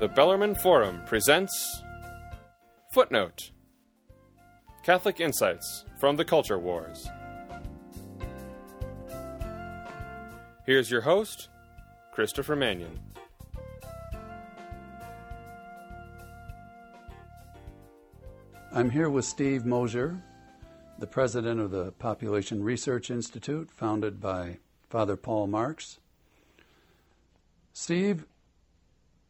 The Bellarmine Forum presents Footnote Catholic Insights from the Culture Wars. Here's your host, Christopher Manion. I'm here with Steve Mosher, the president of the Population Research Institute, founded by Father Paul Marx. Steve,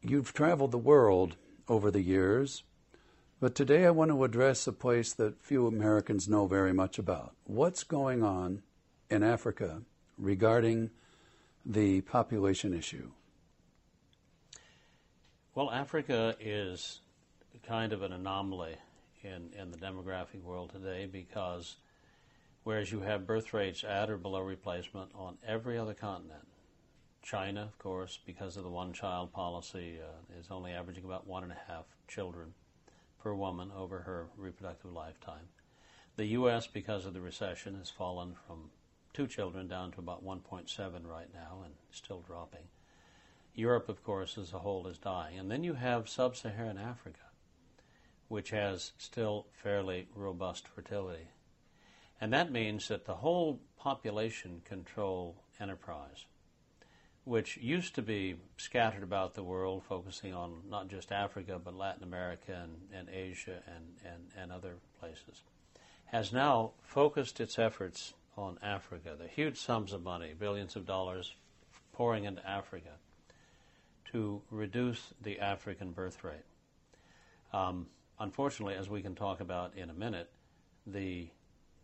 you've traveled the world over the years, but today I want to address a place that few Americans know very much about. What's going on in Africa regarding the population issue? Well, Africa is kind of an anomaly in, in the demographic world today because whereas you have birth rates at or below replacement on every other continent, China, of course, because of the one child policy, uh, is only averaging about one and a half children per woman over her reproductive lifetime. The U.S., because of the recession, has fallen from two children down to about 1.7 right now and still dropping. Europe, of course, as a whole is dying. And then you have sub Saharan Africa, which has still fairly robust fertility. And that means that the whole population control enterprise, which used to be scattered about the world, focusing on not just Africa, but Latin America and, and Asia and, and, and other places, has now focused its efforts on Africa. The huge sums of money, billions of dollars pouring into Africa to reduce the African birth rate. Um, unfortunately, as we can talk about in a minute, the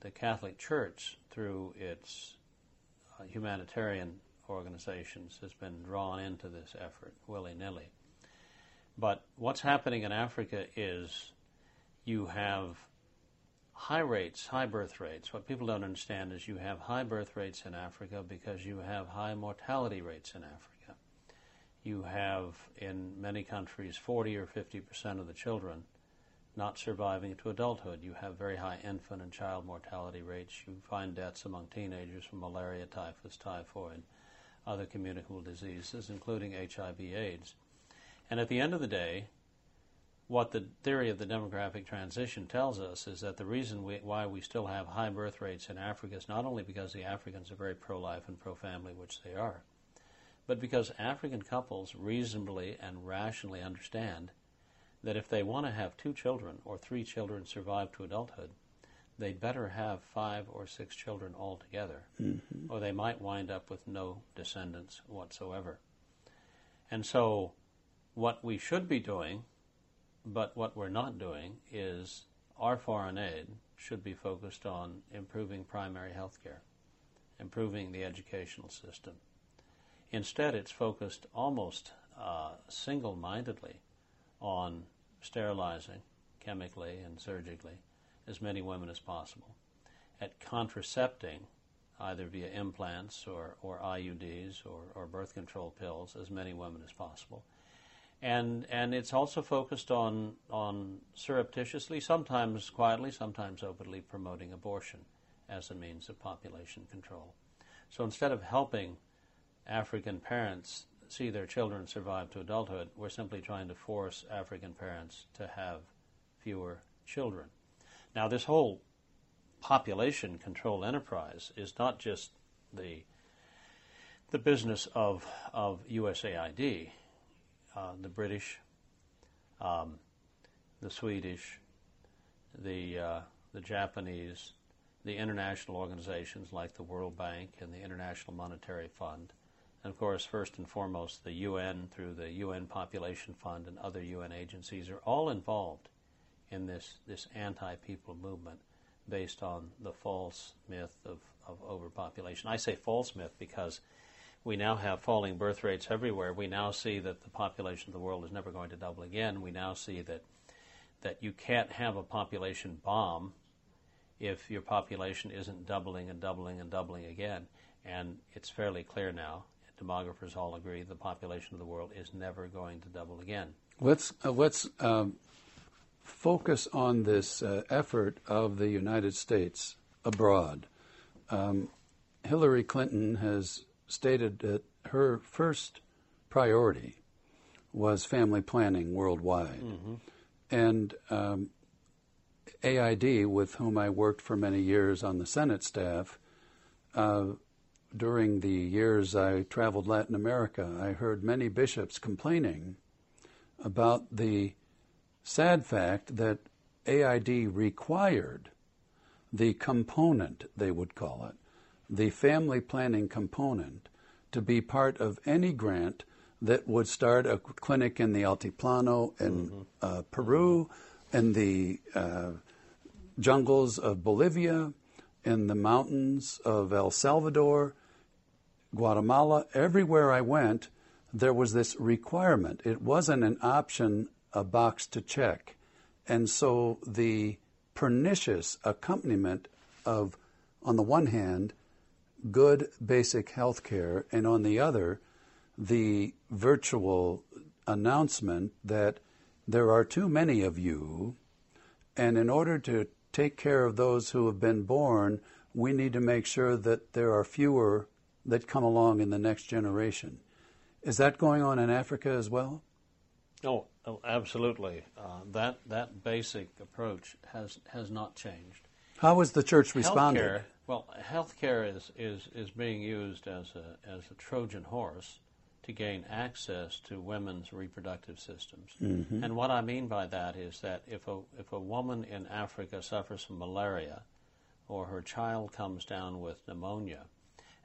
the Catholic Church, through its uh, humanitarian organizations, has been drawn into this effort willy nilly. But what's happening in Africa is you have high rates, high birth rates. What people don't understand is you have high birth rates in Africa because you have high mortality rates in Africa. You have, in many countries, 40 or 50 percent of the children not surviving to adulthood. You have very high infant and child mortality rates. You find deaths among teenagers from malaria, typhus, typhoid, other communicable diseases, including HIV/AIDS. And at the end of the day, what the theory of the demographic transition tells us is that the reason we, why we still have high birth rates in Africa is not only because the Africans are very pro life and pro family, which they are, but because African couples reasonably and rationally understand that if they want to have two children or three children survive to adulthood, they'd better have five or six children altogether, mm-hmm. or they might wind up with no descendants whatsoever. And so, what we should be doing, but what we're not doing, is our foreign aid should be focused on improving primary health care, improving the educational system. Instead, it's focused almost uh, single mindedly on sterilizing chemically and surgically as many women as possible, at contracepting either via implants or, or IUDs or, or birth control pills as many women as possible. And, and it's also focused on, on surreptitiously, sometimes quietly, sometimes openly promoting abortion as a means of population control. So instead of helping African parents see their children survive to adulthood. We're simply trying to force African parents to have fewer children. Now, this whole population control enterprise is not just the the business of of USAID, uh, the British, um, the Swedish, the uh, the Japanese, the international organizations like the World Bank and the International Monetary Fund, and of course, first and foremost, the UN through the UN Population Fund and other UN agencies are all involved in this, this anti people movement based on the false myth of, of overpopulation. I say false myth because we now have falling birth rates everywhere. We now see that the population of the world is never going to double again. We now see that that you can't have a population bomb if your population isn't doubling and doubling and doubling again. And it's fairly clear now demographers all agree the population of the world is never going to double again. Let's uh, let's um, focus on this uh, effort of the United States abroad. Um, Hillary Clinton has stated that her first priority was family planning worldwide. And um, AID, with whom I worked for many years on the Senate staff, uh, during the years I traveled Latin America, I heard many bishops complaining about the sad fact that AID required the component, they would call it, the family planning component, to be part of any grant that would start a clinic in the Altiplano in uh, Peru, in the uh, jungles of Bolivia, in the mountains of El Salvador, Guatemala, everywhere I went, there was this requirement. It wasn't an option, a box to check. And so the pernicious accompaniment of, on the one hand, good basic health care, and on the other, the virtual announcement that there are too many of you, and in order to take care of those who have been born, we need to make sure that there are fewer that come along in the next generation. Is that going on in Africa as well? Oh, oh absolutely. Uh, that that basic approach has has not changed. How has the church responded? Healthcare, well, healthcare is, is, is being used as a as a Trojan horse to gain access to women's reproductive systems. And what I mean by that is that if a if a woman in Africa suffers from malaria, or her child comes down with pneumonia,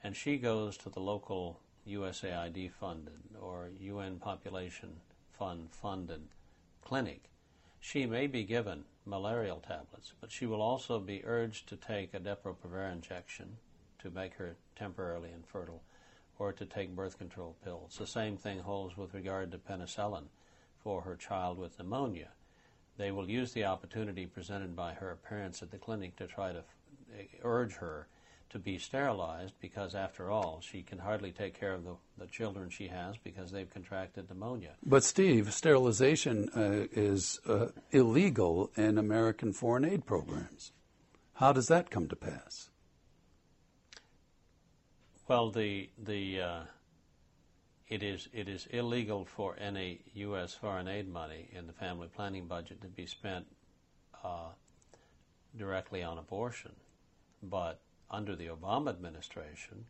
and she goes to the local USAID funded or UN Population Fund funded clinic, she may be given malarial tablets, but she will also be urged to take a Depo-Provera injection to make her temporarily infertile or to take birth control pills. The same thing holds with regard to penicillin for her child with pneumonia. They will use the opportunity presented by her appearance at the clinic to try to f- urge her to be sterilized because, after all, she can hardly take care of the, the children she has because they've contracted pneumonia. But, Steve, sterilization uh, is uh, illegal in American foreign aid programs. How does that come to pass? Well, the the uh, it is it is illegal for any U.S. foreign aid money in the family planning budget to be spent uh, directly on abortion, but under the Obama administration,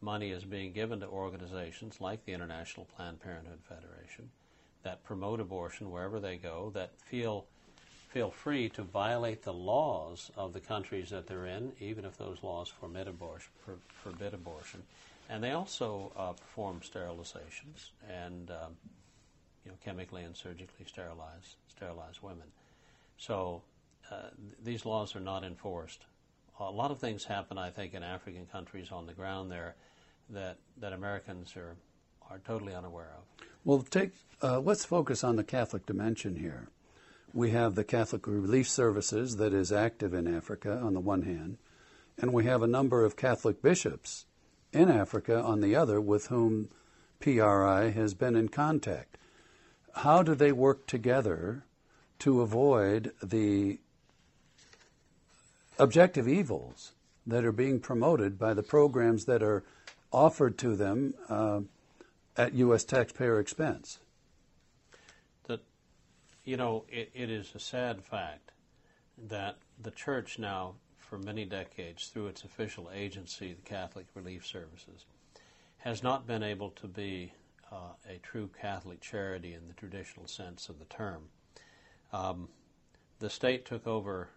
money is being given to organizations like the International Planned Parenthood Federation that promote abortion wherever they go, that feel feel free to violate the laws of the countries that they're in, even if those laws forbid abortion. Forbid abortion. And they also uh, perform sterilizations and um, you know chemically and surgically sterilize sterilize women. So uh, th- these laws are not enforced. A lot of things happen, I think, in African countries on the ground there that that Americans are are totally unaware of. Well, take uh, let's focus on the Catholic dimension here. We have the Catholic Relief Services that is active in Africa on the one hand, and we have a number of Catholic bishops in Africa on the other with whom PRI has been in contact. How do they work together to avoid the objective evils that are being promoted by the programs that are offered to them uh, at U.S. taxpayer expense? that you know it, it is a sad fact that the church now for many decades through its official agency the catholic relief services has not been able to be uh, a true catholic charity in the traditional sense of the term um, the state took over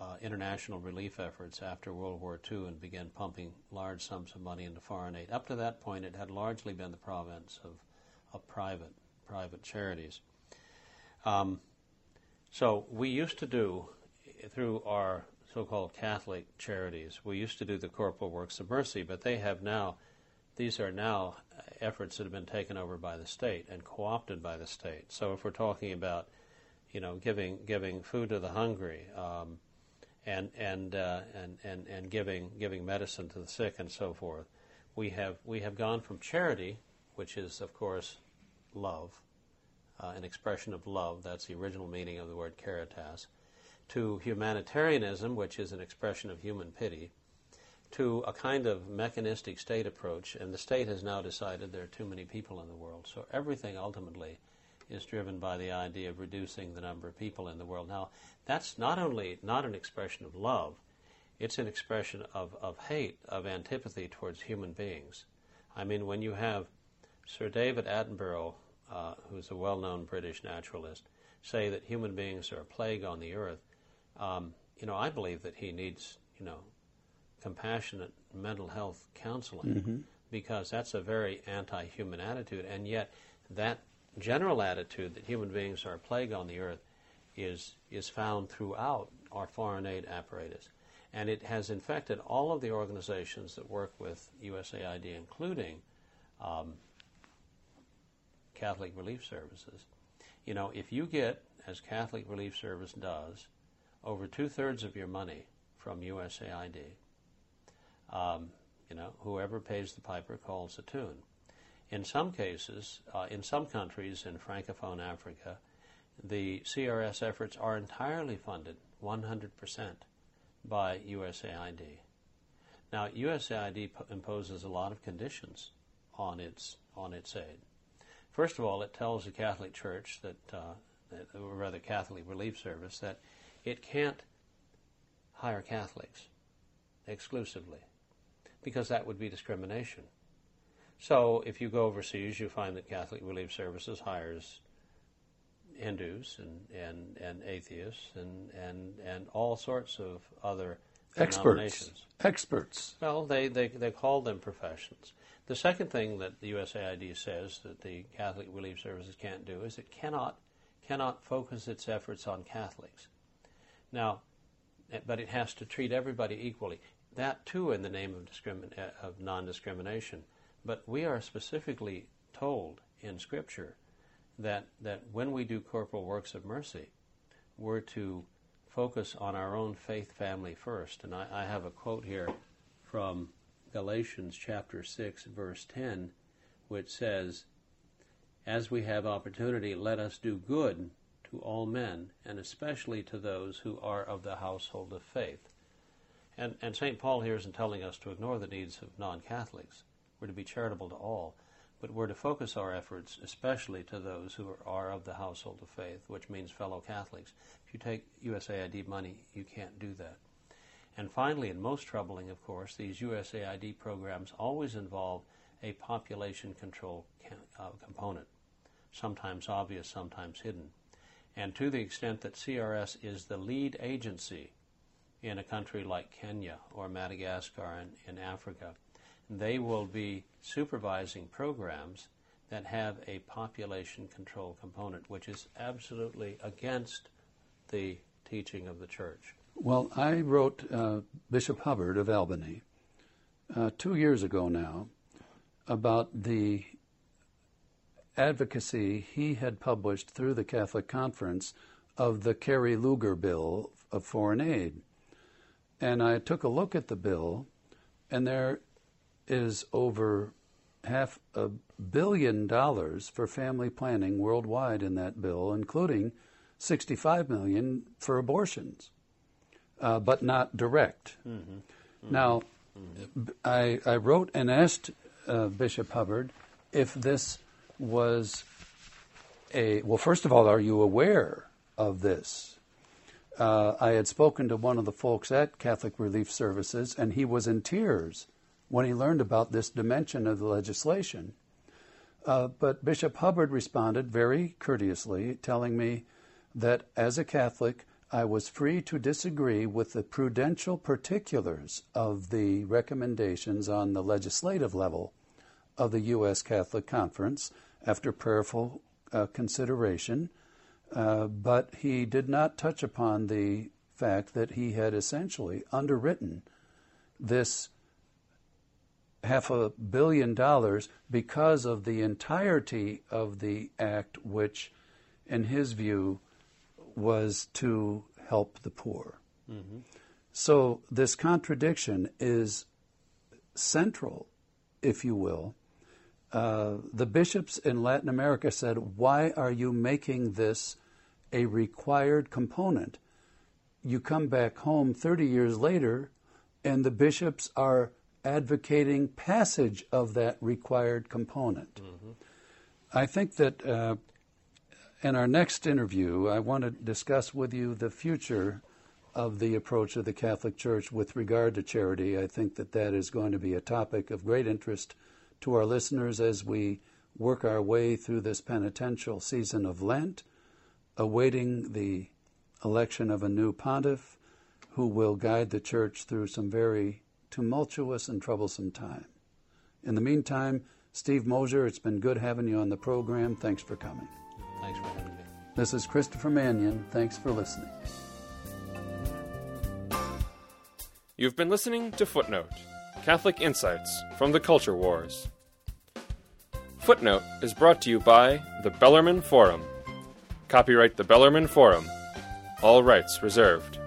uh, international relief efforts after World War II and began pumping large sums of money into foreign aid. Up to that point, it had largely been the province of, of private private charities. Um, so we used to do through our so-called Catholic charities, we used to do the corporal works of mercy, but they have now these are now efforts that have been taken over by the state and co-opted by the state. So if we're talking about you know giving giving food to the hungry. Um, and and, uh, and and and giving giving medicine to the sick and so forth. We have we have gone from charity, which is of course love, uh, an expression of love. That's the original meaning of the word caritas, to humanitarianism, which is an expression of human pity, to a kind of mechanistic state approach. And the state has now decided there are too many people in the world, so everything ultimately is driven by the idea of reducing the number of people in the world. Now, that's not only not an expression of love, it's an expression of, of hate, of antipathy towards human beings. I mean, when you have Sir David Attenborough, uh, who's a well known British naturalist, say that human beings are a plague on the earth, um, you know, I believe that he needs, you know, compassionate mental health counseling mm-hmm. because that's a very anti human attitude. And yet, that general attitude that human beings are a plague on the earth is, is found throughout our foreign aid apparatus. And it has infected all of the organizations that work with USAID, including um, Catholic Relief Services. You know, if you get, as Catholic Relief Service does, over two thirds of your money from USAID, um, you know, whoever pays the piper calls the tune. In some cases, uh, in some countries in Francophone Africa, the CRS efforts are entirely funded 100% by USAID. Now, USAID p- imposes a lot of conditions on its on its aid. First of all, it tells the Catholic Church that, uh, that or rather Catholic Relief Service, that it can't hire Catholics exclusively because that would be discrimination. So if you go overseas, you find that Catholic Relief Services hires Hindus and, and, and atheists and, and, and all sorts of other experts. Experts. Well, they, they, they call them professions. The second thing that the USAID says that the Catholic Relief Services can't do is it cannot cannot focus its efforts on Catholics. Now, eh, but it has to treat everybody equally. That too, in the name of, discrimin- eh, of non-discrimination. But we are specifically told in Scripture that that when we do corporal works of mercy, we're to focus on our own faith family first. And I, I have a quote here from Galatians chapter 6, verse 10, which says, As we have opportunity, let us do good to all men, and especially to those who are of the household of faith. And, and St. Paul here isn't telling us to ignore the needs of non Catholics. We're to be charitable to all, but we're to focus our efforts especially to those who are, of the household of faith, which means fellow Catholics. If you take USAID money, you can't do that. And finally, and most troubling, of course, these USAID programs always involve a population control uh, component, sometimes obvious, sometimes hidden. And to the extent that CRS is the lead agency in a country like Kenya or Madagascar in, in Africa, they will be supervising programs that have a population control component, which is absolutely against the teaching of the church. Well, I wrote uh, Bishop Hubbard of Albany uh, two years ago now about the advocacy he had published through the Catholic Conference of the Kerry Lugar Bill of Foreign Aid. And I took a look at the bill, and there is over half a billion dollars for family planning worldwide in that bill, including 65 million for abortions uh, but not direct. Mm-hmm. Mm-hmm. Now, mm-hmm. I, I, wrote and asked uh, Bishop Hubbard if this was a well. First of all, are you aware of this? Uh, I had spoken to one of the folks at Catholic Relief Services, and he was in tears when he learned about this dimension of the legislation. Uh, but Bishop Hubbard responded very courteously, telling me that as a Catholic, I was free to disagree with the prudential particulars of the recommendations on the legislative level of the U.S. Catholic Conference after prayerful uh, consideration, uh, but he did not touch upon the fact that he had essentially underwritten this half a billion dollars because of the entirety of the act, which, in his view, was to help the poor. Mm-hmm. So this contradiction is central, if you will. Uh, the bishops in Latin America said, Why are you making this a required component? You come back home 30 years later, and the bishops are advocating passage of that required component. Mm-hmm. I think that uh, In our next interview, I want to discuss with you the future of the approach of the Catholic Church with regard to charity. I think that that is going to be a topic of great interest to our listeners as we work our way through this penitential season of Lent, awaiting the election of a new pontiff who will guide the church through some very tumultuous and troublesome time. In the meantime, Steve Mosher, it's been good having you on the program. Thanks for coming. Thanks for having me. This is Christopher Manion. Thanks for listening. You've been listening to Footnote Catholic Insights from the Culture Wars. Footnote is brought to you by the Bellarmine Forum. Copyright the Bellarmine Forum. All rights reserved.